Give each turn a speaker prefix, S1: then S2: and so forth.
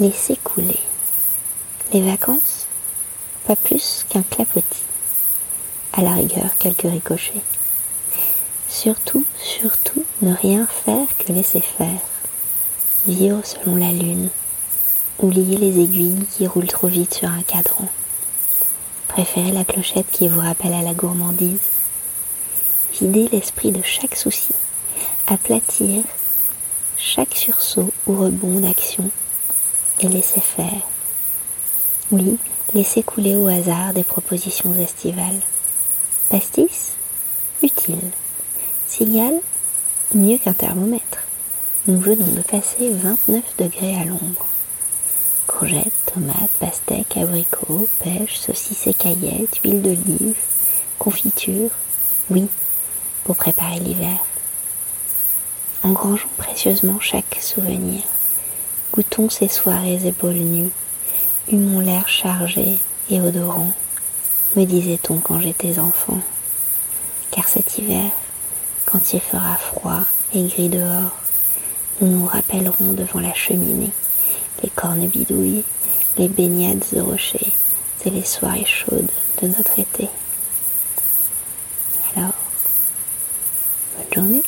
S1: laisser couler. Les vacances, pas plus qu'un clapotis. À la rigueur, quelques ricochets. Surtout, surtout, ne rien faire que laisser faire. Vivre selon la lune. Oublier les aiguilles qui roulent trop vite sur un cadran. Préférer la clochette qui vous rappelle à la gourmandise. Vider l'esprit de chaque souci. Aplatir chaque sursaut ou rebond d'action et laisser faire. Oui, laisser couler au hasard des propositions estivales. Pastis Utile. Cigale Mieux qu'un thermomètre. Nous venons de passer 29 degrés à l'ombre. Courgettes, tomates, pastèques, abricots, pêches, saucisses et caillettes, huile d'olive, confiture. Oui, pour préparer l'hiver. Engrangeons précieusement chaque souvenir. Goûtons ces soirées ébaules nues, humons l'air chargé et odorant, me disait-on quand j'étais enfant. Car cet hiver, quand il fera froid et gris dehors, nous nous rappellerons devant la cheminée les cornes bidouilles, les baignades de rochers et les soirées chaudes de notre été. Alors, bonne journée.